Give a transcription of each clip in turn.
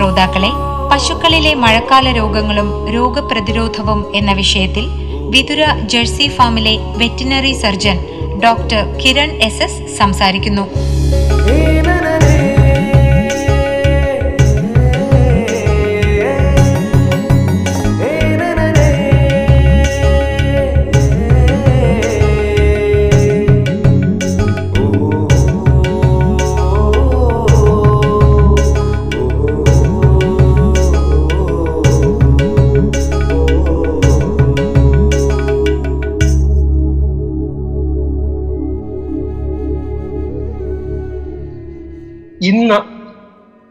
ശ്രോതാക്കളെ പശുക്കളിലെ മഴക്കാല രോഗങ്ങളും രോഗപ്രതിരോധവും എന്ന വിഷയത്തിൽ വിതുര ജേഴ്സി ഫാമിലെ veterinary surgeon doctor Kiran S S സംസാരിക്കുന്നു.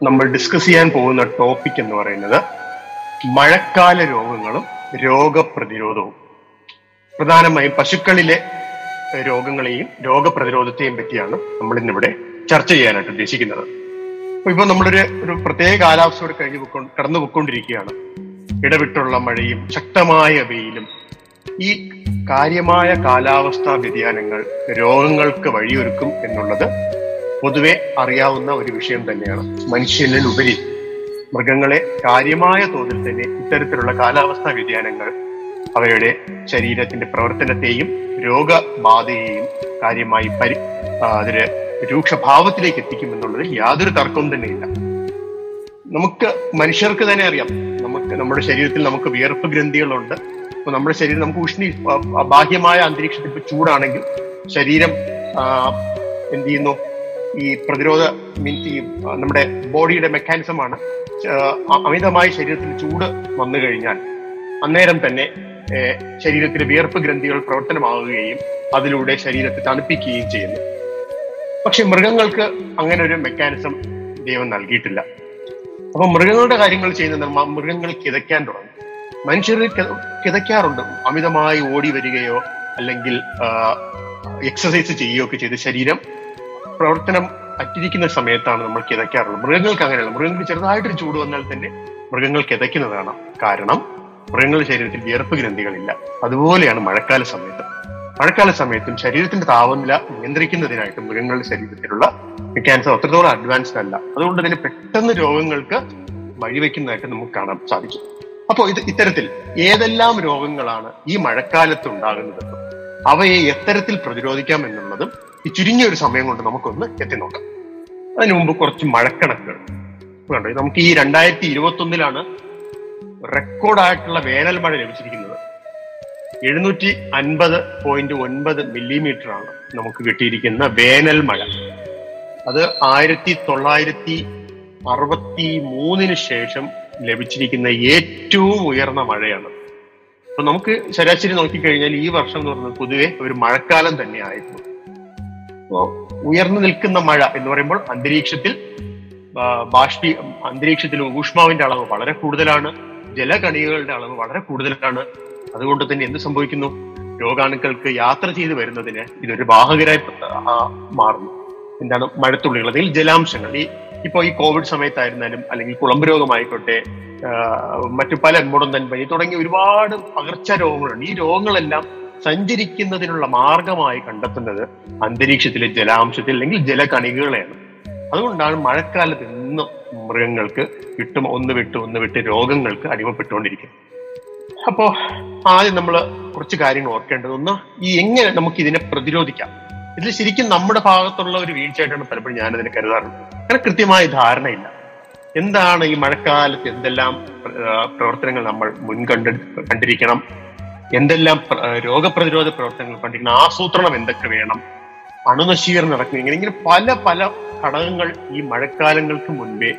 നമ്മൾ ഡിസ്കസ് ചെയ്യാൻ പോകുന്ന ടോപ്പിക് എന്ന് പറയുന്നത് മഴക്കാല രോഗങ്ങളും രോഗപ്രതിരോധവും. പ്രധാനമായും പശുക്കളിലെ രോഗങ്ങളെയും രോഗപ്രതിരോധത്തെയും പറ്റിയാണ് നമ്മൾ ഇന്നിവിടെ ചർച്ച ചെയ്യാനായിട്ട് ഉദ്ദേശിക്കുന്നത്. ഇപ്പൊ നമ്മളൊരു ഒരു പ്രത്യേക കാലാവസ്ഥയോട് കഴിഞ്ഞു കടന്നു പോയിക്കൊണ്ടിരിക്കുകയാണ് ഇടവിട്ടുള്ള മഴയും ശക്തമായ വെയിലും ഈ കാര്യമായ കാലാവസ്ഥാ വ്യതിയാനങ്ങൾ രോഗങ്ങൾക്ക് വഴിയൊരുക്കും എന്നുള്ളത് പൊതുവെ അറിയാവുന്ന ഒരു വിഷയം തന്നെയാണ്. മനുഷ്യനിലുപരി മൃഗങ്ങളെ കാര്യമായ തോതിൽ തന്നെ ഇത്തരത്തിലുള്ള കാലാവസ്ഥാ വ്യതിയാനങ്ങൾ അവയുടെ ശരീരത്തിന്റെ പ്രവർത്തനത്തെയും രോഗബാധയെയും കാര്യമായി പരി അതിന് രൂക്ഷഭാവത്തിലേക്ക് എത്തിക്കുമെന്നുള്ളതിൽ യാതൊരു തർക്കവും തന്നെയില്ല. നമുക്ക് മനുഷ്യർക്ക് തന്നെ അറിയാം. നമുക്ക് നമ്മുടെ ശരീരത്തിൽ നമുക്ക് വിയർപ്പ് ഗ്രന്ഥികളുണ്ട്. അപ്പൊ നമ്മുടെ ശരീരം നമുക്ക് ഉഷ്ണി ബാഹ്യമായ അന്തരീക്ഷത്തിൽ ഇപ്പൊ ചൂടാണെങ്കിൽ ശരീരം എന്ത് ചെയ്യുന്നു? ഈ പ്രതിരോധ ഈ നമ്മുടെ ബോഡിയുടെ മെക്കാനിസമാണ് അമിതമായി ശരീരത്തിൽ ചൂട് വന്നു കഴിഞ്ഞാൽ അന്നേരം തന്നെ ശരീരത്തിലെ വിയർപ്പ് ഗ്രന്ഥികൾ പ്രവർത്തനമാവുകയും അതിലൂടെ ശരീരത്തെ തണുപ്പിക്കുകയും ചെയ്യുന്നു. പക്ഷെ മൃഗങ്ങൾക്ക് അങ്ങനെ ഒരു മെക്കാനിസം ദൈവം നൽകിയിട്ടില്ല. അപ്പൊ മൃഗങ്ങളുടെ കാര്യങ്ങൾ ചെയ്യുന്ന മൃഗങ്ങൾ കിതയ്ക്കാൻ തുടങ്ങും. മനുഷ്യർ കിതയ്ക്കാറുണ്ട്. അമിതമായി ഓടി വരികയോ അല്ലെങ്കിൽ എക്സസൈസ് ചെയ്യുകയോ ഒക്കെ ചെയ്ത് ശരീരം പ്രവർത്തനം അറ്റിരിക്കുന്ന സമയത്താണ് നമ്മൾ കിതയ്ക്കാറുള്ളത്. മൃഗങ്ങൾക്ക് അങ്ങനെയല്ല. മൃഗങ്ങൾക്ക് ചെറുതായിട്ടൊരു ചൂട് വന്നാൽ തന്നെ മൃഗങ്ങൾ കിതയ്ക്കുന്നതാണ് കാരണം മൃഗങ്ങളുടെ ശരീരത്തിൽ വിയർപ്പ് ഗ്രന്ഥികളില്ല. അതുപോലെയാണ് മഴക്കാല സമയത്ത്. മഴക്കാല സമയത്തും ശരീരത്തിന്റെ താപനില നിയന്ത്രിക്കുന്നതിനായിട്ട് മൃഗങ്ങളുടെ ശരീരത്തിലുള്ള ക്യാൻസർ അത്രത്തോളം അഡ്വാൻസ്ഡ് അല്ല. അതുകൊണ്ട് തന്നെ പെട്ടെന്ന് രോഗങ്ങൾക്ക് വഴിവെക്കുന്നതായിട്ട് നമുക്ക് കാണാൻ സാധിക്കും. അപ്പോൾ ഇത് ഇത്തരത്തിൽ ഏതെല്ലാം രോഗങ്ങളാണ് ഈ മഴക്കാലത്ത് ഉണ്ടാകുന്നത് അവയെ എത്തരത്തിൽ പ്രതിരോധിക്കാം എന്നുള്ളതും ഈ ചുരുങ്ങിയ ഒരു സമയം കൊണ്ട് നമുക്കൊന്ന് എത്തി നോക്കാം അതിനു മുമ്പ് കുറച്ച് മഴക്കണക്കുകൾ. കണ്ടോ നമുക്ക് ഈ രണ്ടായിരത്തി ഇരുപത്തി ഒന്നിലാണ് റെക്കോർഡായിട്ടുള്ള വേനൽ മഴ ലഭിച്ചിരിക്കുന്നത്. എഴുന്നൂറ്റി അൻപത് പോയിന്റ് ഒൻപത് മില്ലിമീറ്റർ ആണ് നമുക്ക് കിട്ടിയിരിക്കുന്ന വേനൽ മഴ. അത് ആയിരത്തി തൊള്ളായിരത്തി അറുപത്തി മൂന്നിന് ശേഷം ലഭിച്ചിരിക്കുന്ന ഏറ്റവും ഉയർന്ന മഴയാണ്. അപ്പൊ നമുക്ക് ശരാശരി നോക്കിക്കഴിഞ്ഞാൽ ഈ വർഷം എന്ന് പറഞ്ഞാൽ പൊതുവെ ഒരു മഴക്കാലം തന്നെ ആയിരുന്നു. ഉയർന്നു നിൽക്കുന്ന മഴ എന്ന് പറയുമ്പോൾ അന്തരീക്ഷത്തിൽ ബാഷ്പി അന്തരീക്ഷത്തിൽ ഊഷ്മാവിന്റെ അളവ് വളരെ കൂടുതലാണ് ജലകണികകളുടെ അളവ് വളരെ കൂടുതലാണ്. അതുകൊണ്ട് തന്നെ എന്ത് സംഭവിക്കുന്നു? രോഗാണുക്കൾക്ക് യാത്ര ചെയ്ത് വരുന്നതിന് ഇതൊരു വാഹകരായി മാറുന്നു. എന്താണ് മഴത്തുള്ളികൾ? അല്ലെങ്കിൽ ജലാംശങ്ങൾ. ഈ ഇപ്പോ ഈ കോവിഡ് സമയത്തായിരുന്നാലും അല്ലെങ്കിൽ കുളമ്പ് രോഗമായിക്കോട്ടെ മറ്റു പല മുടന്തൻ പനി തുടങ്ങിയ ഒരുപാട് പകർച്ച രോഗങ്ങളുണ്ട്. ഈ രോഗങ്ങളെല്ലാം സഞ്ചരിക്കുന്നതിനുള്ള മാർഗമായി കണ്ടെത്തുന്നത് അന്തരീക്ഷത്തിലെ ജലാംശത്തിൽ അല്ലെങ്കിൽ ജലകണികകളെയാണ്. അതുകൊണ്ടാണ് മഴക്കാലത്ത് ഇന്നും മൃഗങ്ങൾക്ക് വിട്ടും ഒന്ന് വിട്ട് ഒന്ന് വിട്ട് രോഗങ്ങൾക്ക് അടിമപ്പെട്ടുകൊണ്ടിരിക്കുന്നത്. അപ്പോ ആദ്യം നമ്മൾ കുറച്ച് കാര്യങ്ങൾ ഓർക്കേണ്ടത്. ഒന്ന് ഈ എങ്ങനെ നമുക്ക് ഇതിനെ പ്രതിരോധിക്കാം? ഇതിൽ ശരിക്കും നമ്മുടെ ഭാഗത്തുള്ള ഒരു വീഴ്ചയായിട്ടാണ് പലപ്പോഴും ഞാനതിനെ കരുതാറുള്ളത്. അങ്ങനെ കൃത്യമായ ധാരണയില്ല. എന്താണ് ഈ മഴക്കാലത്ത് എന്തെല്ലാം പ്രവർത്തനങ്ങൾ നമ്മൾ മുൻകണ്ട് കണ്ടിരിക്കണം? എന്തെല്ലാം രോഗപ്രതിരോധ പ്രവർത്തനങ്ങൾ കണ്ടിരിക്കണം ആസൂത്രണം എന്തൊക്കെ വേണം? അണുനശീകരണം നടക്കുന്നത് ഇങ്ങനെ ഇങ്ങനെ പല പല ഘടകങ്ങൾ ഈ മഴക്കാലങ്ങൾക്ക് മുൻപേ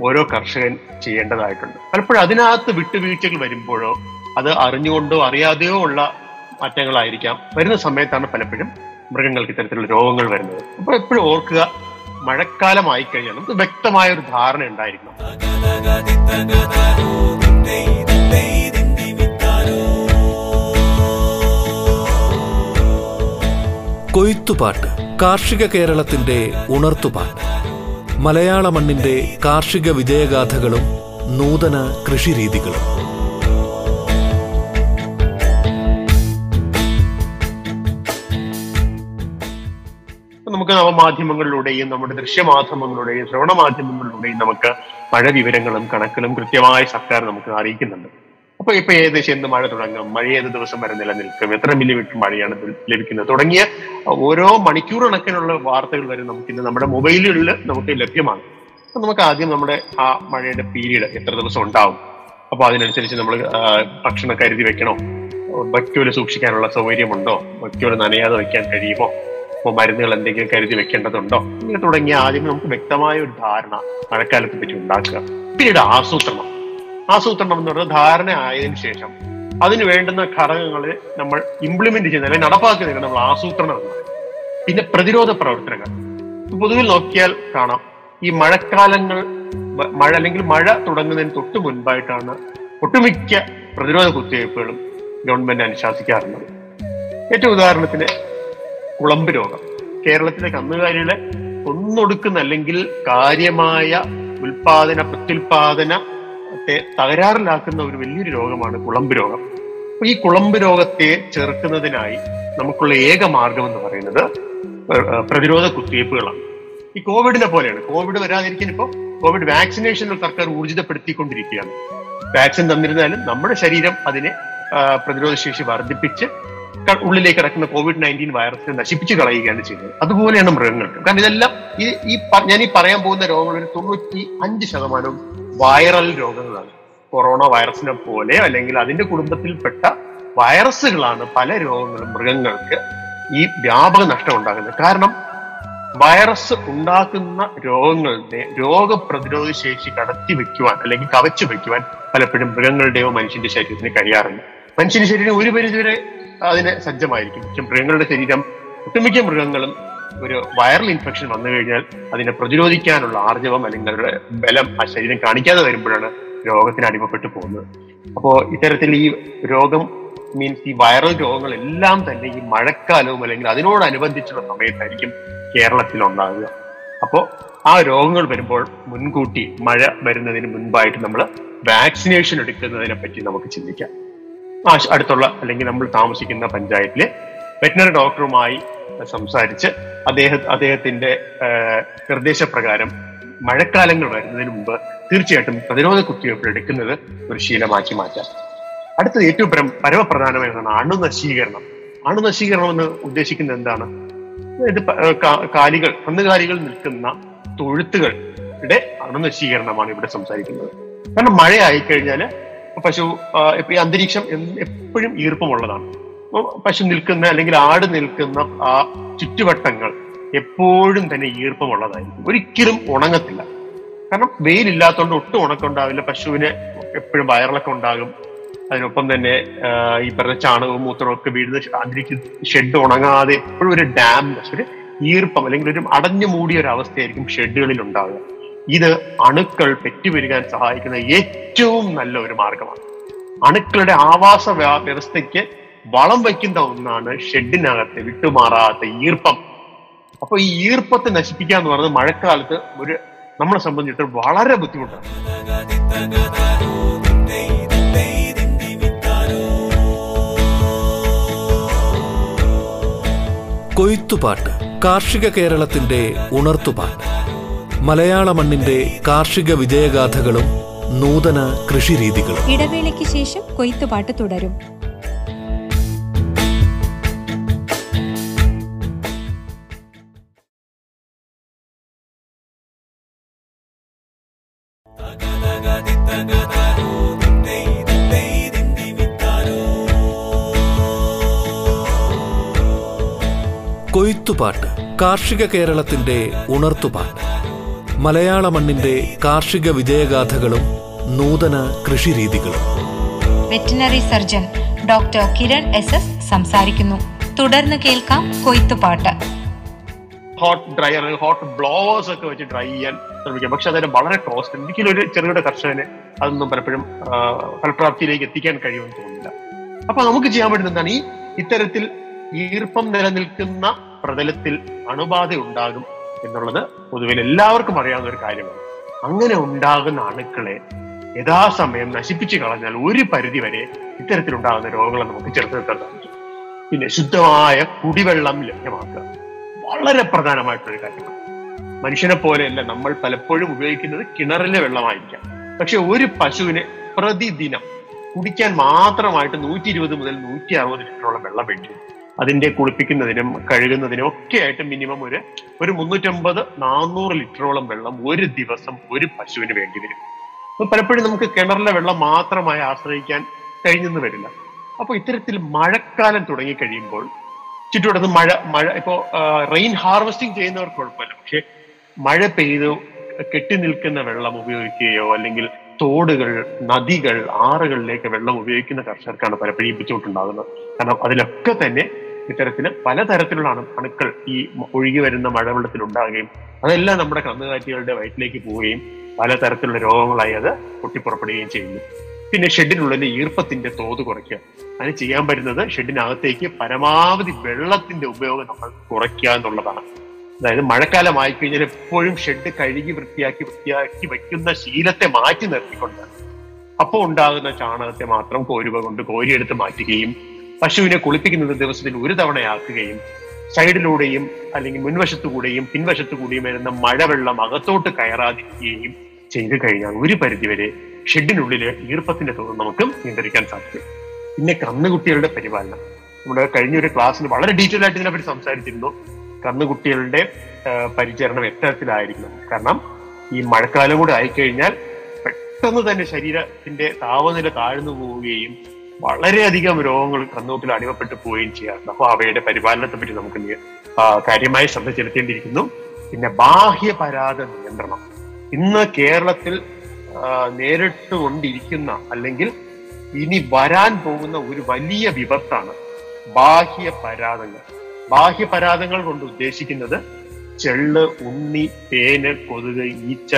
ഓരോ കർഷകൻ ചെയ്യേണ്ടതായിട്ടുണ്ട്. പലപ്പോഴും അതിനകത്ത് വിട്ടുവീഴ്ചകൾ വരുമ്പോഴോ അത് അറിഞ്ഞുകൊണ്ടോ അറിയാതെയോ ഉള്ള മാറ്റങ്ങളായിരിക്കാം. വരുന്ന സമയത്താണ് പലപ്പോഴും മൃഗങ്ങൾക്ക് ഇത്തരത്തിലുള്ള രോഗങ്ങൾ വരുന്നത്. അപ്പോൾ എപ്പോഴും ഓർക്കുക മഴക്കാലമായി കഴിഞ്ഞാൽ നമുക്ക് വ്യക്തമായ ഒരു ധാരണ ഉണ്ടായിരിക്കണം. കൊയ്ത്തുപാട്ട് കാർഷിക കേരളത്തിന്റെ ഉണർത്തുപാട്ട്. മലയാള മണ്ണിന്റെ കാർഷിക വിജയഗാഥകളും നൂതന കൃഷിരീതികളും. നമുക്ക് നവമാധ്യമങ്ങളിലൂടെയും നമ്മുടെ ദൃശ്യമാധ്യമങ്ങളിലൂടെയും ശ്രവണ മാധ്യമങ്ങളിലൂടെയും നമുക്ക് മഴ വിവരങ്ങളും കണക്കിലും കൃത്യമായി സർക്കാർ നമുക്ക് അറിയിക്കുന്നുണ്ട്. അപ്പൊ ഇപ്പൊ ഏകദേശം എന്ത് മഴ തുടങ്ങും? മഴ ഏത് ദിവസം വരെ നിലനിൽക്കും? എത്ര മില്ലിമീറ്റർ മഴയാണ് ലഭിക്കുന്നത്? തുടങ്ങിയ ഓരോ മണിക്കൂർ കണക്കിനുള്ള വാർത്തകൾ വരെ നമുക്ക് ഇന്ന് നമ്മുടെ മൊബൈലുകളിൽ നമുക്ക് ലഭ്യമാണ്. അപ്പൊ നമുക്ക് ആദ്യം നമ്മുടെ ആ മഴയുടെ പീരീഡ് എത്ര ദിവസം ഉണ്ടാവും? അപ്പൊ അതിനനുസരിച്ച് നമ്മൾ ഭക്ഷണം കരുതി വെക്കണോ? വയ്ക്കോൽ സൂക്ഷിക്കാനുള്ള സൗകര്യമുണ്ടോ? വയ്ക്കോൽ നനയാതെ വെക്കാൻ കഴിയുമോ? അപ്പോൾ മരുന്നുകൾ എന്തെങ്കിലും കരുതി വെക്കേണ്ടതുണ്ടോ? ഇങ്ങനെ തുടങ്ങിയ ആദ്യം നമുക്ക് വ്യക്തമായ ഒരു ധാരണ മഴക്കാലത്തെ പറ്റി ഉണ്ടാക്കുക. പിന്നീട് ആസൂത്രണം. ആസൂത്രണം എന്നുള്ള ധാരണ ആയതിനു ശേഷം അതിന് വേണ്ടുന്ന ഘടകങ്ങളെ നമ്മൾ ഇംപ്ലിമെന്റ് ചെയ്യുന്ന അല്ലെങ്കിൽ നടപ്പാക്കുന്നതിന് നമ്മൾ ആസൂത്രണം എന്ന് പിന്നെ പ്രതിരോധ പ്രവർത്തനങ്ങൾ. പൊതുവിൽ നോക്കിയാൽ കാണാം. ഈ മഴക്കാലങ്ങൾ മഴ അല്ലെങ്കിൽ മഴ തുടങ്ങുന്നതിന് തൊട്ട് മുൻപായിട്ടാണ് ഒട്ടുമിക്ക പ്രതിരോധ കുത്തിവയ്പ്പുകളും ഗവൺമെന്റ് അനുശാസിക്കാറുള്ളത്. ഏറ്റവും ഉദാഹരണത്തിന് കുളമ്പ് രോഗം. കേരളത്തിലെ കന്നുകാലികളെ ഒന്നൊടുക്കുന്ന അല്ലെങ്കിൽ കാര്യമായ ഉൽപാദന തകരാറിലാക്കുന്ന ഒരു വലിയൊരു രോഗമാണ് കുളമ്പ് രോഗം. ഈ കുളമ്പ് രോഗത്തെ ചെറുക്കുന്നതിനായി നമുക്കുള്ള ഏക മാർഗം എന്ന് പറയുന്നത് പ്രതിരോധ കുത്തിവയ്പ്പുകളാണ്. ഈ കോവിഡിനെ പോലെയാണ്. കോവിഡ് വരാതിരിക്കാൻ ഇപ്പോൾ കോവിഡ് വാക്സിനേഷൻ സർക്കാർ ഊർജിതപ്പെടുത്തിക്കൊണ്ടിരിക്കുകയാണ്. വാക്സിൻ തന്നിരുന്നാലും നമ്മുടെ ശരീരം അതിനെ പ്രതിരോധ ശേഷി വർദ്ധിപ്പിച്ച് ഉള്ളിലേക്ക് കിടക്കുന്ന കോവിഡ് നയന്റീൻ വൈറസിനെ നശിപ്പിച്ച് കളയുകയാണ് ചെയ്യുന്നത്. അതുപോലെയാണ് മൃഗങ്ങൾക്ക്. കാരണം ഇതെല്ലാം ഈ ഈ ഞാൻ ഈ പറയാൻ പോകുന്ന രോഗങ്ങളിൽ തൊണ്ണൂറ്റി അഞ്ച് ശതമാനവും വൈറൽ രോഗങ്ങളാണ്. കൊറോണ വൈറസിനെ പോലെ അല്ലെങ്കിൽ അതിന്റെ കുടുംബത്തിൽപ്പെട്ട വൈറസുകളാണ് പല രോഗങ്ങളും മൃഗങ്ങൾക്ക് ഈ വ്യാപക നഷ്ടം ഉണ്ടാകുന്നത്. കാരണം വൈറസ് ഉണ്ടാക്കുന്ന രോഗങ്ങളുടെ രോഗപ്രതിരോധ ശേഷി കടത്തി വെക്കുവാൻ അല്ലെങ്കിൽ കവച്ചു വെക്കുവാൻ പലപ്പോഴും മൃഗങ്ങളുടെയോ മനുഷ്യന്റെ ശരീരത്തിന് കഴിയാറില്ല. മനുഷ്യന്റെ ശരീരം ഒരു പരിധിവരെ അതിന് സജ്ജമായിരിക്കും. പക്ഷെ മൃഗങ്ങളുടെ ശരീരം ഒട്ടുമിക്ക മൃഗങ്ങളും ഒരു വൈറൽ ഇൻഫെക്ഷൻ വന്നു കഴിഞ്ഞാൽ അതിനെ പ്രതിരോധിക്കാനുള്ള ആർജവം അല്ലെങ്കിൽ അവരുടെ ബലം ആ ശരീരം കാണിക്കാതെ വരുമ്പോഴാണ് രോഗത്തിന് അടിമപ്പെട്ടു പോകുന്നത്. അപ്പോൾ ഇത്തരത്തിൽ ഈ രോഗം മീൻസ് ഈ വൈറൽ രോഗങ്ങളെല്ലാം തന്നെ ഈ മഴക്കാലവും അല്ലെങ്കിൽ അതിനോടനുബന്ധിച്ചുള്ള സമയത്തായിരിക്കും കേരളത്തിൽ ഉണ്ടാകുക അപ്പോൾ ആ രോഗങ്ങൾ വരുമ്പോൾ മുൻകൂട്ടി മഴ വരുന്നതിന് മുൻപായിട്ട് നമ്മൾ വാക്സിനേഷൻ എടുക്കുന്നതിനെ പറ്റി നമുക്ക് ചിന്തിക്കാം. അടുത്തുള്ള അല്ലെങ്കിൽ നമ്മൾ താമസിക്കുന്ന പഞ്ചായത്തിലെ വെറ്റിനറി ഡോക്ടറുമായി സംസാരിച്ച് അദ്ദേഹ അദ്ദേഹത്തിന്റെ നിർദ്ദേശപ്രകാരം മഴക്കാലങ്ങൾ വരുന്നതിന് മുമ്പ് തീർച്ചയായിട്ടും പ്രതിരോധ കുത്തിവയ്പ്പ് എടുക്കുന്നത് ഒരു ശീലമാക്കി മാറ്റാം. അടുത്തത് ഏറ്റവും പരം പരമപ്രധാനമായതാണ് അണുനശീകരണം അണുനശീകരണം. എന്ന് ഉദ്ദേശിക്കുന്നത് എന്താണ്? ഇത് കാലികൾ കന്നുകാലികൾ നിൽക്കുന്ന തൊഴുത്തുകളുടെ അണുനശീകരണമാണ് ഇവിടെ സംസാരിക്കുന്നത്. കാരണം മഴ കഴിഞ്ഞാൽ പശു ഈ അന്തരീക്ഷം എപ്പോഴും ഈർപ്പമുള്ളതാണ്. പശു നിൽക്കുന്ന അല്ലെങ്കിൽ ആട് നിൽക്കുന്ന ആ ചുറ്റുവട്ടങ്ങൾ എപ്പോഴും തന്നെ ഈർപ്പമുള്ളതായിരിക്കും. ഒരിക്കലും ഉണങ്ങത്തില്ല. കാരണം വെയിലില്ലാത്തതുകൊണ്ട് ഒട്ടും ഉണക്കം ഉണ്ടാവില്ല പശുവിന് എപ്പോഴും വയറിളക്കം ഉണ്ടാകും. അതിനൊപ്പം തന്നെ ഈ പറഞ്ഞ ചാണകവും മൂത്രവും ഒക്കെ വീഴുന്ന അതിലേക്ക് ഷെഡ് ഉണങ്ങാതെ എപ്പോഴും ഒരു ഡാം ഒരു ഈർപ്പം അല്ലെങ്കിൽ ഒരു അടഞ്ഞു മൂടിയ ഒരു അവസ്ഥയായിരിക്കും ഷെഡുകളിൽ ഉണ്ടാവുക. ഇത് അണുക്കൾ പെറ്റുപെരുകാൻ സഹായിക്കുന്ന ഏറ്റവും നല്ല ഒരു മാർഗമാണ്. അണുക്കളുടെ ആവാസ വ്യവസ്ഥയ്ക്ക് വളം വയ്ക്കുന്ന ഒന്നാണ് ഷെഡിനകത്ത് വിട്ടുമാറാത്ത ഈർപ്പം. അപ്പൊ ഈ ഈർപ്പത്തെ നശിപ്പിക്കുക എന്ന് പറയുന്നത് മഴക്കാലത്ത് ഒരു നമ്മളെ സംബന്ധിച്ചിട്ട് വളരെ ബുദ്ധിമുട്ടാണ്. കൊയ്ത്തുപാട്ട് കാർഷിക കേരളത്തിന്റെ ഉണർത്തുപാട്ട്. മലയാള മണ്ണിന്റെ കാർഷിക വിജയഗാഥകളും നൂതന കൃഷിരീതികളും. ഇടവേളയ്ക്ക് ശേഷം കൊയ്ത്തുപാട്ട് തുടരും. കൊയ്ത്തുപാട്ട് കാർഷിക കേരളത്തിന്റെ ഉണർത്തുപാട്ട്. മലയാള മണ്ണിന്റെ കാർഷിക വിജയഗാഥകളും നൂതന കൃഷിരീതികളും. Veterinary surgeon doctor Kiran S S സംസാരിക്കുന്നു. തുടർന്ന് കേൾക്കാം കൊയ്ത്തുപാട്ട്. ഹോട്ട് ഡ്രയർ ഹോട്ട് ബ്ലോവേഴ്സ് ഒക്കെ വെച്ച് ഡ്രൈ ചെയ്യാൻ ശ്രമിക്കാം. പക്ഷെ അതിന് വളരെ കോസ്റ്റ് ഒരിക്കലും ഒരു ചെറുകിട കർഷകന് അതൊന്നും പലപ്പോഴും ഫലപ്രാപ്തിയിലേക്ക് എത്തിക്കാൻ കഴിയുമെന്ന് തോന്നുന്നില്ല. അപ്പൊ നമുക്ക് ചെയ്യാൻ പറ്റുന്ന എന്താണ്? ഈ ഇത്തരത്തിൽ ഈർപ്പം നിലനിൽക്കുന്ന പ്രതലത്തിൽ അണുബാധ ഉണ്ടാകും എന്നുള്ളത് പൊതുവിൽ എല്ലാവർക്കും അറിയാവുന്ന ഒരു കാര്യമാണ്. അങ്ങനെ ഉണ്ടാകുന്ന അണുക്കളെ യഥാസമയം നശിപ്പിച്ചു കളഞ്ഞാൽ ഒരു പരിധി വരെ ഇത്തരത്തിലുണ്ടാകുന്ന രോഗങ്ങളെ നമുക്ക് ചെറുത്ത് നിർത്താൻ സാധിക്കും. പിന്നെ ശുദ്ധമായ കുടിവെള്ളം ലഭ്യമാക്കുക. വളരെ പ്രധാനമായിട്ടൊരു കാര്യമാണ്. മനുഷ്യനെ പോലെയല്ല നമ്മൾ പലപ്പോഴും ഉപയോഗിക്കുന്നത് കിണറിലെ വെള്ളമായിരിക്കാം. പക്ഷെ ഒരു പശുവിന് പ്രതിദിനം കുടിക്കാൻ മാത്രമായിട്ട് നൂറ്റി ഇരുപത് മുതൽ നൂറ്റി അറുപത് ലിറ്ററോളം വെള്ളം വേണ്ടി. അതിന്റെ കുളിപ്പിക്കുന്നതിനും കഴുകുന്നതിനും ഒക്കെ ആയിട്ട് മിനിമം ഒരു ഒരു മുന്നൂറ്റമ്പത് നാനൂറ് ലിറ്ററോളം വെള്ളം ഒരു ദിവസം ഒരു പശുവിന് വേണ്ടി വരും. പലപ്പോഴും നമുക്ക് കിണറിലെ വെള്ളം മാത്രമായി ആശ്രയിക്കാൻ കഴിഞ്ഞെന്ന് വരില്ല. അപ്പൊ ഇത്തരത്തിൽ മഴക്കാലം തുടങ്ങി കഴിയുമ്പോൾ ചുറ്റുവട്ടത്ത് മഴ മഴ ഇപ്പോ റെയിൻ ഹാർവെസ്റ്റിംഗ് ചെയ്യുന്നവർക്ക് കുഴപ്പമില്ല. പക്ഷെ മഴ പെയ്ത് കെട്ടി നിൽക്കുന്ന വെള്ളം ഉപയോഗിക്കുകയോ അല്ലെങ്കിൽ തോടുകൾ നദികൾ ആറുകളിലേക്ക് വെള്ളം ഉപയോഗിക്കുന്ന കർഷകർക്കാണ് പലപ്പോഴും ഈ ബുദ്ധിമുട്ടുണ്ടാകുന്നത്. കാരണം അതിലൊക്കെ തന്നെ ഇത്തരത്തിൽ പലതരത്തിലുള്ള അണു അണുക്കൾ ഈ ഒഴുകി വരുന്ന മഴവെള്ളത്തിൽ ഉണ്ടാകുകയും അതെല്ലാം നമ്മുടെ കന്നുകാലികളുടെ വയറ്റിലേക്ക് പോവുകയും പലതരത്തിലുള്ള രോഗങ്ങളായി അത് പൊട്ടിപ്പുറപ്പെടുകയും ചെയ്യുന്നു. പിന്നെ ഷെഡിനുള്ളിൽ ഈർപ്പത്തിന്റെ തോത് കുറയ്ക്കുക. അതിന് ചെയ്യാൻ പറ്റുന്നത് ഷെഡിനകത്തേക്ക് പരമാവധി വെള്ളത്തിന്റെ ഉപയോഗം നമ്മൾ കുറയ്ക്കുക എന്നുള്ളതാണ്. അതായത് മഴക്കാലം ആയിക്കഴിഞ്ഞാൽ എപ്പോഴും ഷെഡ് കഴുകി വൃത്തിയാക്കി വൃത്തിയാക്കി വെക്കുന്ന ശീലത്തെ മാറ്റി നിർത്തിക്കൊണ്ട് അപ്പോൾ ഉണ്ടാകുന്ന ചാണകത്തെ മാത്രം കോരുവ കൊണ്ട് കോരിയെടുത്ത് മാറ്റുകയും പശുവിനെ കുളിപ്പിക്കുന്നത് ദിവസത്തിൽ ഒരു തവണയാക്കുകയും സൈഡിലൂടെയും അല്ലെങ്കിൽ മുൻവശത്തു കൂടെയും പിൻവശത്തു കൂടിയും വരുന്ന മഴവെള്ളം അകത്തോട്ട് കയറാതിരിക്കുകയും ചെയ്തു കഴിഞ്ഞാൽ ഒരു പരിധിവരെ ഷെഡിനുള്ളിലെ ഈർപ്പത്തിന്റെ തോത് നമുക്ക് നിയന്ത്രിക്കാൻ സാധിക്കും. പിന്നെ കന്നുകുട്ടികളുടെ പരിപാലനം. നമ്മുടെ കഴിഞ്ഞ ഒരു ക്ലാസ്സിൽ വളരെ ഡീറ്റെയിൽ ആയിട്ട് ഇതിനെപ്പറ്റി സംസാരിച്ചിരുന്നു. കന്നുകുട്ടികളുടെ പരിചരണം എത്തരത്തിലായിരിക്കണം കാരണം ഈ മഴക്കാലം കൂടെ ആയിക്കഴിഞ്ഞാൽ പെട്ടെന്ന് തന്നെ ശരീരത്തിന്റെ താപനില താഴ്ന്നു പോവുകയും വളരെയധികം രോഗങ്ങൾ കന്നുകുട്ടിൽ അടിമപ്പെട്ട് പോവുകയും ചെയ്യാറുണ്ട് അപ്പോൾ അവയുടെ പരിപാലനത്തെ പറ്റി നമുക്ക് കാര്യമായി ശ്രദ്ധ ചെലുത്തേണ്ടിയിരിക്കുന്നു. പിന്നെ ബാഹ്യ പരാത നിയന്ത്രണം. ഇന്ന് കേരളത്തിൽ നേരിട്ട് നേരിട്ടുകൊണ്ടിരിക്കുന്ന അല്ലെങ്കിൽ ഇനി വരാൻ പോകുന്ന ഒരു വലിയ വിപത്താണ് ബാഹ്യ പരാതങ്ങൾ. ബാഹ്യ പരാതങ്ങൾ കൊണ്ട് ഉദ്ദേശിക്കുന്നത് ചെള്ള് ഉണ്ണി തേന് കൊതുക് ഈച്ച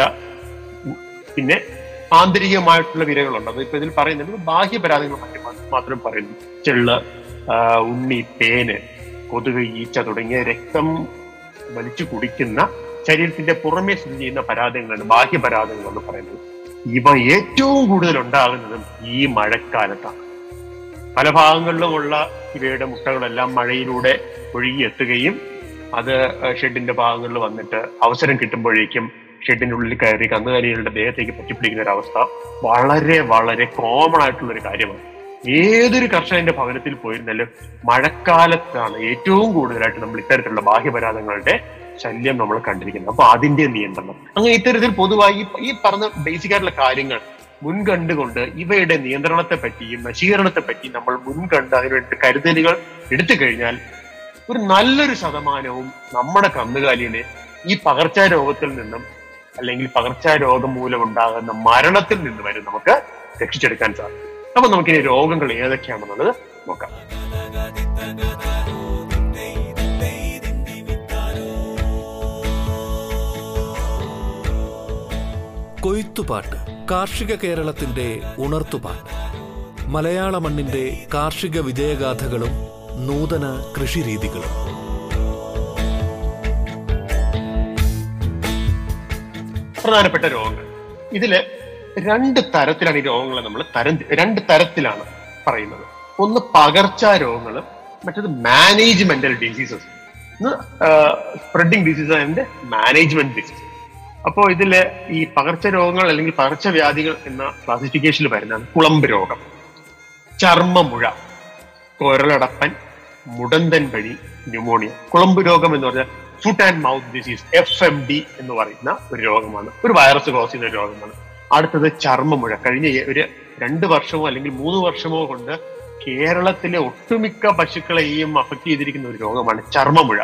പിന്നെ ആന്തരികമായിട്ടുള്ള വിരകളുണ്ട്. അത് ഇപ്പൊ ഇതിൽ പറയുന്നുണ്ട്. ബാഹ്യ പരാതികൾ മാത്രം പറയുന്നു. ചെള്ള് ഉണ്ണി തേന് കൊതുക് ഈച്ച തുടങ്ങിയ രക്തം വലിച്ചു കുടിക്കുന്ന ശരീരത്തിന്റെ പുറമെ സ്ഥിതി ചെയ്യുന്ന പരാതികളാണ് ബാഹ്യ പരാതികൾ എന്ന് പറയുന്നത്. ഇവ ഏറ്റവും കൂടുതൽ ഉണ്ടാകുന്നതും ഈ മഴക്കാലത്താണ്. പല ഭാഗങ്ങളിലുമുള്ള ഇവയുടെ മുട്ടകളെല്ലാം മഴയിലൂടെ ഒഴുകിയെത്തുകയും അത് ഷെഡിന്റെ ഭാഗങ്ങളിൽ വന്നിട്ട് അവസരം കിട്ടുമ്പോഴേക്കും ഷെഡിന്റെ ഉള്ളിൽ കയറി കന്നുകാലികളുടെ ദേഹത്തേക്ക് പറ്റിപ്പിടിക്കുന്ന ഒരു അവസ്ഥ വളരെ വളരെ കോമൺ ആയിട്ടുള്ള ഒരു കാര്യമാണ്. ഏതൊരു കർഷകന്റെ ഭവനത്തിൽ പോയിരുന്നാലും മഴക്കാലത്താണ് ഏറ്റവും കൂടുതലായിട്ട് നമ്മൾ ഇത്തരത്തിലുള്ള ബാഹ്യപരാധങ്ങളുടെ ശല്യം നമ്മൾ കണ്ടിരിക്കുന്നത്. അപ്പൊ അതിന്റെ നിയന്ത്രണം. അങ്ങനെ ഇത്തരത്തിൽ പൊതുവായി ഈ- പറഞ്ഞ ബേസിക് ആയിട്ടുള്ള കാര്യങ്ങൾ മുൻകണ്ടുകൊണ്ട് ഇവയുടെ നിയന്ത്രണത്തെ പറ്റിയും നശീകരണത്തെ പറ്റിയും നമ്മൾ മുൻകണ്ട് അതിനുവേണ്ടി കരുതലുകൾ എടുത്തു കഴിഞ്ഞാൽ ഒരു നല്ലൊരു ശതമാനവും നമ്മുടെ കന്നുകാലിനെ ഈ പകർച്ചാരോഗത്തിൽ നിന്നും അല്ലെങ്കിൽ പകർച്ചരോഗം മൂലം ഉണ്ടാകുന്ന മരണത്തിൽ നിന്ന് വരെ നമുക്ക് രക്ഷിച്ചെടുക്കാൻ സാധിക്കും. അപ്പൊ നമുക്കിനി രോഗങ്ങൾ ഏതൊക്കെയാണെന്നുള്ളത് നോക്കാം. കൊയ്ത്തുപാട്ട് കാർഷിക കേരളത്തിന്റെ ഉണർത്തുപാട്ട്. മലയാള മണ്ണിന്റെ കാർഷിക വിജയഗാഥകളും നൂതന കൃഷിരീതികളും. പ്രധാനപ്പെട്ട രോഗങ്ങൾ. ഇതിൽ രണ്ട് തരത്തിലാണ് ഈ രോഗങ്ങളെ നമ്മൾ തരം രണ്ട് തരത്തിലാണ് പറയുന്നത്. ഒന്ന് പകർച്ചാ രോഗങ്ങളും മറ്റത് മാനേജ്മെന്റൽ ഡിസീസസ് സ്പ്രെഡിങ് ഡിസീസ് അതിന്റെ മാനേജ്മെന്റ് ഡിസീസ് അപ്പോൾ ഇതിൽ ഈ പകർച്ച രോഗങ്ങൾ അല്ലെങ്കിൽ പകർച്ചവ്യാധികൾ എന്ന ക്ലാസിഫിക്കേഷനിൽ വരുന്നതാണ് കുളമ്പ് രോഗം ചർമ്മമുഴ കൊരളടപ്പൻ മുടന്തൻ വഴി ന്യൂമോണിയ കുളമ്പ് രോഗം എന്ന് പറഞ്ഞാൽ foot and mouth disease F M D എന്ന് പറയുന്ന ഒരു രോഗമാണ്. ഒരു വൈറസ് കോസ് ചെയ്യുന്ന രോഗമാണ്. അടുത്തത് ചർമ്മമുഴ. കഴിഞ്ഞ ഒരു രണ്ട് വർഷമോ അല്ലെങ്കിൽ മൂന്ന് വർഷമോ കൊണ്ട് കേരളത്തിലെ ഒട്ടുമിക്ക പശുക്കളെയും അഫക്ട് ചെയ്തിരിക്കുന്ന ഒരു രോഗമാണ് ചർമ്മമുഴ.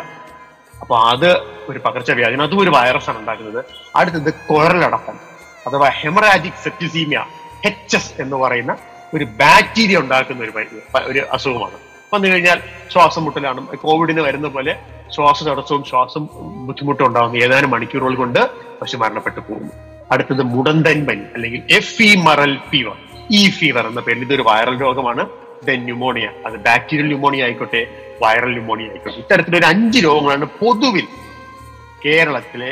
അപ്പൊ അത് ഒരു പകർച്ചവ്യാധിയാണ്. അതും ഒരു വൈറസാണ് ഉണ്ടാക്കുന്നത്. അടുത്തത് കുഴലടപ്പൻ അഥവാ ഹെമറാജിക് സെപ്റ്റിസീമിയ എച്ച് എസ് എന്ന് പറയുന്ന ഒരു ബാക്ടീരിയ ഉണ്ടാക്കുന്ന ഒരു ഒരു അസുഖമാണ്. വന്നു കഴിഞ്ഞാൽ ശ്വാസം മുട്ടലാണ്. കോവിഡിന് വരുന്ന പോലെ ശ്വാസതടസ്സവും ശ്വാസം ബുദ്ധിമുട്ടും ഉണ്ടാകുന്നു. ഏതാനും മണിക്കൂറുകൾ കൊണ്ട് പശു മരണപ്പെട്ടു പോകുന്നു. അടുത്തത് മുടന്തൻ പനി അല്ലെങ്കിൽ എഫ് ഇ മറൽ ഫീവർ ഈ ഫീവർ എന്ന പേരിൽ ഇതൊരു വൈറൽ രോഗമാണ്. ദെൻ ന്യൂമോണിയ അത് ബാക്ടീരിയൽ ന്യൂമോണിയ ആയിക്കോട്ടെ വൈറൽ ന്യൂമോണിയ ആയിക്കോട്ടെ. ഇത്തരത്തിലൊരു അഞ്ച് രോഗങ്ങളാണ് പൊതുവിൽ കേരളത്തിലെ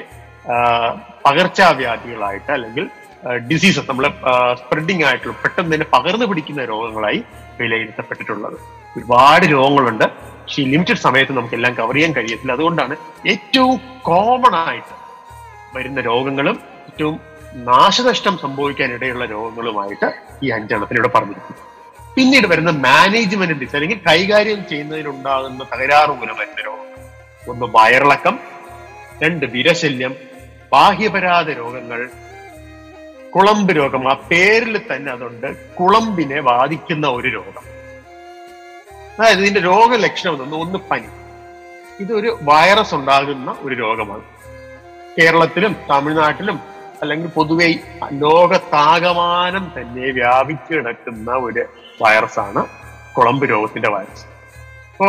പകർച്ചാവ്യാധികളായിട്ട് അല്ലെങ്കിൽ ഡിസീസസ് നമ്മളെ സ്പ്രെഡിങ് ആയിട്ടുള്ള പെട്ടെന്ന് തന്നെ പകർന്നു പിടിക്കുന്ന രോഗങ്ങളായി വിലയിരുത്തപ്പെട്ടിട്ടുള്ളത്. ഒരുപാട് രോഗങ്ങളുണ്ട്. ഈ ലിമിറ്റഡ് സമയത്ത് നമുക്കെല്ലാം കവർ ചെയ്യാൻ കഴിയത്തില്ല. അതുകൊണ്ടാണ് ഏറ്റവും കോമൺ ആയിട്ട് വരുന്ന രോഗങ്ങളും ഏറ്റവും നാശനഷ്ടം സംഭവിക്കാൻ ഇടയുള്ള രോഗങ്ങളുമായിട്ട് ഈ അഞ്ചെണ്ണത്തിലൂടെ പറഞ്ഞിരിക്കുന്നു. പിന്നീട് വരുന്ന മാനേജ്മെന്റ് ഡിസ് അല്ലെങ്കിൽ കൈകാര്യം ചെയ്യുന്നതിനുണ്ടാകുന്ന തകരാറ് മൂലം വരുന്ന രോഗങ്ങൾ. ഒന്ന് വയറിളക്കം രണ്ട് വിരശല്യം ബാഹ്യപരാധ രോഗങ്ങൾ കുളമ്പ് രോഗം. ആ പേരിൽ തന്നെ അതുണ്ട് കുളമ്പിനെ ബാധിക്കുന്ന ഒരു രോഗം. അതായത് ഇതിന്റെ രോഗലക്ഷണം എന്ന് ഒന്ന് പനി. ഇതൊരു വൈറസ് ഉണ്ടാകുന്ന ഒരു രോഗമാണ്. കേരളത്തിലും തമിഴ്നാട്ടിലും അല്ലെങ്കിൽ പൊതുവെ ലോകത്താകമാനം തന്നെ വ്യാപിച്ചു കിടക്കുന്ന ഒരു വൈറസാണ് കുളമ്പ് രോഗത്തിന്റെ വൈറസ് ഇപ്പോ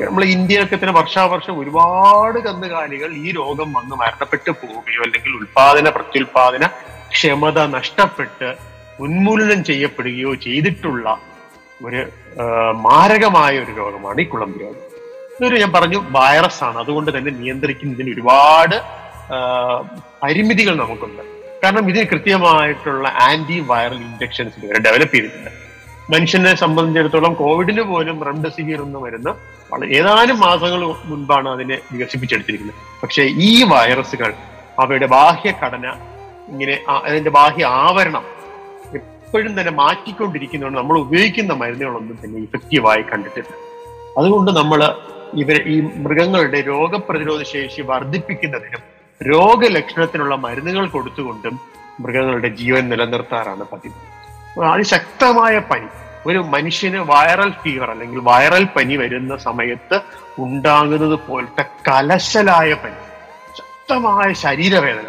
നമ്മൾ ഇന്ത്യയിലൊക്കെ തന്നെ വർഷാവർഷം ഒരുപാട് കന്നുകാലികൾ ഈ രോഗം വന്ന് മരണപ്പെട്ടു പോവുകയോ അല്ലെങ്കിൽ ഉൽപാദന പ്രത്യുൽപാദന ക്ഷമത നഷ്ടപ്പെട്ട് ഉന്മൂലനം ചെയ്യപ്പെടുകയോ ചെയ്തിട്ടുള്ള ഒരു മാരകമായ ഒരു രോഗമാണ് ഈ കുളമ്പ് രോഗം. ഇതൊരു ഞാൻ പറഞ്ഞു വൈറസ് ആണ്. അതുകൊണ്ട് തന്നെ നിയന്ത്രിക്കുന്നതിന് ഒരുപാട് പരിമിതികൾ നമുക്കുണ്ട്. കാരണം ഇതിന് കൃത്യമായിട്ടുള്ള ആന്റി വൈറൽ ഇൻജക്ഷൻസ് ഇതുവരെ ഡെവലപ്പ് ചെയ്തിട്ടുണ്ട് മനുഷ്യനെ സംബന്ധിച്ചിടത്തോളം കോവിഡിന് പോലും റെംഡെസിവിർ വരുന്ന വളരെ ഏതാനും മാസങ്ങൾ മുൻപാണ് അതിനെ വികസിപ്പിച്ചെടുത്തിരിക്കുന്നത്. പക്ഷേ ഈ വൈറസുകൾ അവയുടെ ബാഹ്യഘടന ഇങ്ങനെ അതിന്റെ ബാഹ്യ ആവരണം എപ്പോഴും തന്നെ മാറ്റിക്കൊണ്ടിരിക്കുന്നതുകൊണ്ട് നമ്മൾ ഉപയോഗിക്കുന്ന മരുന്നുകളൊന്നും തന്നെ ഇഫക്റ്റീവായി കണ്ടിട്ടില്ല. അതുകൊണ്ട് നമ്മൾ ഇവർ ഈ മൃഗങ്ങളുടെ രോഗപ്രതിരോധ ശേഷി വർദ്ധിപ്പിക്കുന്നതിനും രോഗലക്ഷണത്തിനുള്ള മരുന്നുകൾ കൊടുത്തുകൊണ്ടും മൃഗങ്ങളുടെ ജീവൻ നിലനിർത്താറാണ് പതിവ്. അതിശക്തമായ പനി ഒരു മനുഷ്യന് വൈറൽ ഫീവർ അല്ലെങ്കിൽ വൈറൽ പനി വരുന്ന സമയത്ത് ഉണ്ടാകുന്നത് പോലത്തെ കലശലായ പനി ശക്തമായ ശരീരവേദന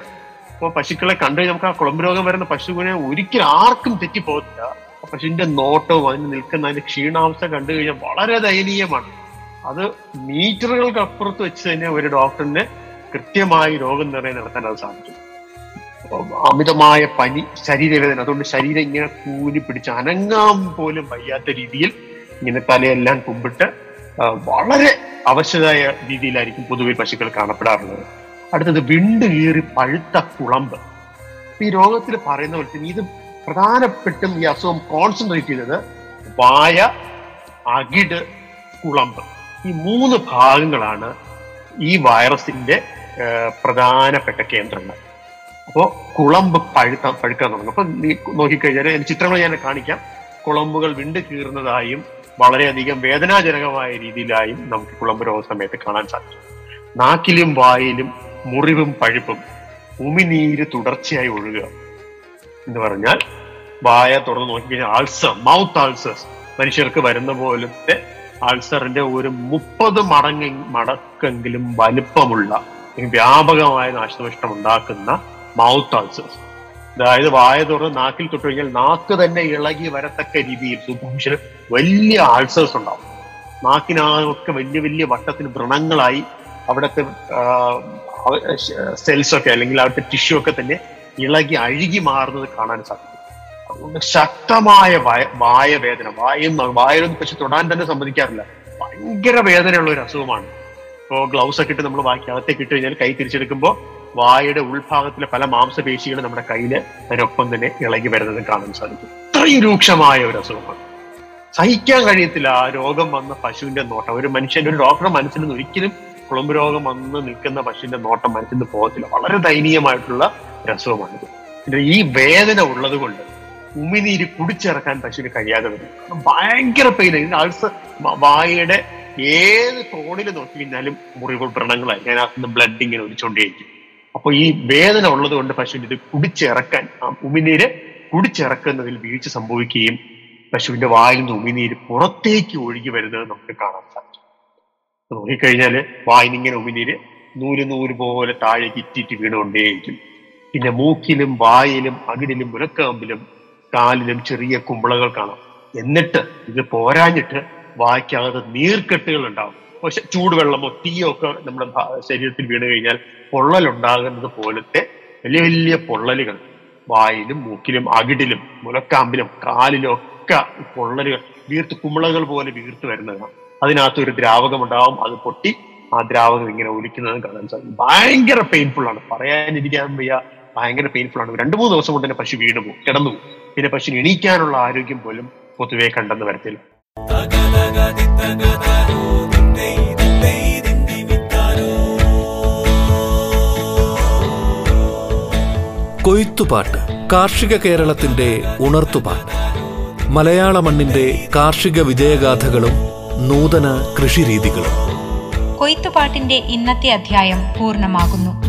അപ്പോൾ പശുക്കളെ കണ്ടു നമുക്ക് ആ കുളമ്പ് രോഗം വരുന്ന പശുവിനെ ഒരിക്കലും ആർക്കും തെറ്റിപ്പോകത്തില്ല. ആ പശുവിന്റെ നോട്ടവും അതിന് നിൽക്കുന്ന അതിന്റെ ക്ഷീണാവസ്ഥ കണ്ടു കഴിഞ്ഞാൽ വളരെ ദയനീയമാണ്. അത് മീറ്ററുകൾക്ക് അപ്പുറത്ത് വെച്ച് തന്നെ ഒരു ഡോക്ടറിന് കൃത്യമായി രോഗനിർണയം നടത്താൻ അത് സാധിക്കും. അപ്പൊ അമിതമായ പനി ശരീരവേദന അതുകൊണ്ട് ശരീരം ഇങ്ങനെ കൂലി പിടിച്ച് അനങ്ങാൻ പോലും വയ്യാത്ത രീതിയിൽ ഇങ്ങനെ തലയെല്ലാം കുമ്പിട്ട് വളരെ അവശതായ രീതിയിലായിരിക്കും പൊതുവെ പശുക്കൾ കാണപ്പെടാറുള്ളത്. അടുത്തത് വിണ്ട് കീറി പഴുത്ത കുളമ്പ്. ഈ രോഗത്തിൽ പറയുന്ന പോലെ തന്നെ ഇത് പ്രധാനപ്പെട്ടും ഈ അസുഖം കോൺസെൻട്രേറ്റ് ചെയ്തത് വായ അകിട് കുളമ്പ്. ഈ മൂന്ന് ഭാഗങ്ങളാണ് ഈ വൈറസിന്റെ പ്രധാനപ്പെട്ട കേന്ദ്രങ്ങൾ. അപ്പോ കുളമ്പ് പഴുത്ത പഴുക്കാൻ തുടങ്ങും. അപ്പൊ നീ നോക്കിക്കഴിഞ്ഞാൽ എന്റെ ചിത്രങ്ങൾ ഞാൻ കാണിക്കാം. കുളമ്പുകൾ വിണ്ട് കീറുന്നതായും വളരെയധികം വേദനാജനകമായ രീതിയിലായും നമുക്ക് കുളമ്പ് രോഗ സമയത്ത് കാണാൻ സാധിക്കും. നാക്കിലും വായിലും മുറിവും പഴുപ്പും. ഉമിനീര് തുടർച്ചയായി ഒഴുകുക എന്ന് പറഞ്ഞാൽ വായ തുറന്ന് നോക്കിക്കഴിഞ്ഞാൽ ആൾസർ മൗത്ത് ആൾസേഴ്സ് മനുഷ്യർക്ക് വരുന്ന പോലത്തെ ആൾസറിന്റെ ഒരു മുപ്പത് മടങ്ങ് മടക്കെങ്കിലും വലുപ്പമുള്ള വ്യാപകമായ നാശനഷ്ടം ഉണ്ടാക്കുന്ന മൗത്ത് ആൾസേഴ്സ് അതായത് വായ തുറന്ന് നാക്കിൽ തൊട്ട് കഴിഞ്ഞാൽ നാക്ക് തന്നെ ഇളകി വരത്തക്ക രീതിയിൽ സുഭൂഷന് വലിയ ആൾസേഴ്സ് ഉണ്ടാവും. നാക്കിനൊക്കെ വലിയ വലിയ വട്ടത്തിന് വ്രണങ്ങളായി അവിടുത്തെ സെൽസ് ഒക്കെ അല്ലെങ്കിൽ അവിടുത്തെ ടിഷ്യൂ ഒക്കെ തന്നെ ഇളകി അഴുകി മാറുന്നത് കാണാൻ സാധിക്കും. ശക്തമായ വായ വേദന വായും വായൊന്നും പക്ഷെ തൊടാൻ തന്നെ സമ്മതിക്കാറില്ല. ഭയങ്കര വേദനയുള്ള ഒരു അസുഖമാണ്. ഇപ്പോൾ ഗ്ലൗസ് ഒക്കെ ഇട്ട് നമ്മൾ വാക്കി അകത്തേക്ക് ഇട്ട് കഴിഞ്ഞാൽ കൈ തിരിച്ചെടുക്കുമ്പോൾ വായയുടെ ഉൾഭാഗത്തിലെ പല മാംസപേശികൾ നമ്മുടെ കയ്യിൽ അതിനൊപ്പം തന്നെ ഇളകി വരുന്നത് കാണാൻ സാധിക്കും. ഇത്രയും രൂക്ഷമായ ഒരു അസുഖമാണ്. സഹിക്കാൻ കഴിയത്തില്ല. ആ രോഗം വന്ന പശുവിന്റെ നോട്ടം. ഒരു മനുഷ്യന്റെ ഒരു ഡോക്ടറെ മനസ്സിൽ നിന്ന് ഒരിക്കലും കുളമ്പ് രോഗം വന്ന് നിൽക്കുന്ന പശുവിന്റെ നോട്ടം നിന്ന് പോകത്തില്ല. വളരെ ദയനീയമായിട്ടുള്ള രസവുമാണിത് പിന്നെ ഈ വേദന ഉള്ളത് കൊണ്ട് ഉമിനീര് കുടിച്ചിറക്കാൻ പശുവിന് കഴിയാതെ വരും. ഭയങ്കര പെയിൻ അൾസർ വായയുടെ ഏത് കോണിൽ നോക്കി കഴിഞ്ഞാലും മുറിവ് വ്രണങ്ങളായിരിക്കും. അതിനകത്ത് നിന്ന് ബ്ലഡ് ഇങ്ങനെ ഒലിച്ചുകൊണ്ടേയിരിക്കും അപ്പൊ ഈ വേദന ഉള്ളത് കൊണ്ട് പശുവിന് ഇത് കുടിച്ചിറക്കാൻ ഉമിനീര് കുടിച്ചിറക്കുന്നതിൽ വീഴ്ച സംഭവിക്കുകയും പശുവിന്റെ വായിൽ നിന്ന് ഉമിനീര് പുറത്തേക്ക് ഒഴുകി വരുന്നത് നമുക്ക് കാണാൻ സാധിക്കും. നോക്കിക്കഴിഞ്ഞാൽ വായിനിങ്ങനെ ഉമിനീര് നൂൽ നൂൽ പോലെ താഴെ ഇറ്റിറ്റ് വീണുകൊണ്ടേയിരിക്കും. പിന്നെ മൂക്കിലും വായിലും അകിടിലും മുലക്കാമ്പിലും കാലിലും ചെറിയ കുമ്പളകൾ കാണാം. എന്നിട്ട് ഇത് പോരാഞ്ഞിട്ട് വായിക്കാതെ നീർക്കെട്ടുകൾ ഉണ്ടാവും പക്ഷെ ചൂടുവെള്ളമോ തീയോ ഒക്കെ നമ്മുടെ ശരീരത്തിൽ വീണ് കഴിഞ്ഞാൽ പൊള്ളലുണ്ടാകുന്നത് പോലത്തെ വലിയ വലിയ പൊള്ളലുകൾ. വായിലും മൂക്കിലും അകിടിലും മുലക്കാമ്പിലും കാലിലും ഒക്കെ പൊള്ളലുകൾ വീർത്ത് കുമ്പളകൾ പോലെ വീർത്ത് വരുന്നതാണ്. അതിനകത്ത് ഒരു ദ്രാവകം ഉണ്ടാവും അത് പൊട്ടി ആ ദ്രാവകം ഇങ്ങനെ ഒലിക്കുന്നതും കാണാൻ സാധിക്കും. ഭയങ്കര പെയിൻഫുൾ ആണ്. പറയാനിരിക്കാൻ വയ്യ. ഭയങ്കര പെയിൻഫുൾ ആണ്. രണ്ടു മൂന്ന് ദിവസം കൊണ്ട് തന്നെ പശു വീണു പോകും. കിടന്നു പോകും. പിന്നെ പശുവിന് എണീക്കാനുള്ള ആരോഗ്യം പോലും പൊതുവെ കണ്ടെന്ന് വരത്തില്ല. കൊയ്ത്തുപാട്ട്. കാർഷിക കേരളത്തിന്റെ ഉണർത്തുപാട്ട്. മലയാള മണ്ണിന്റെ കാർഷിക വിജയഗാഥകളും നൂതന കൃഷിരീതികളും. കൊയ്ത്തുപാട്ടിന്റെ ഇന്നത്തെ അധ്യായം പൂർണമാകുന്നു.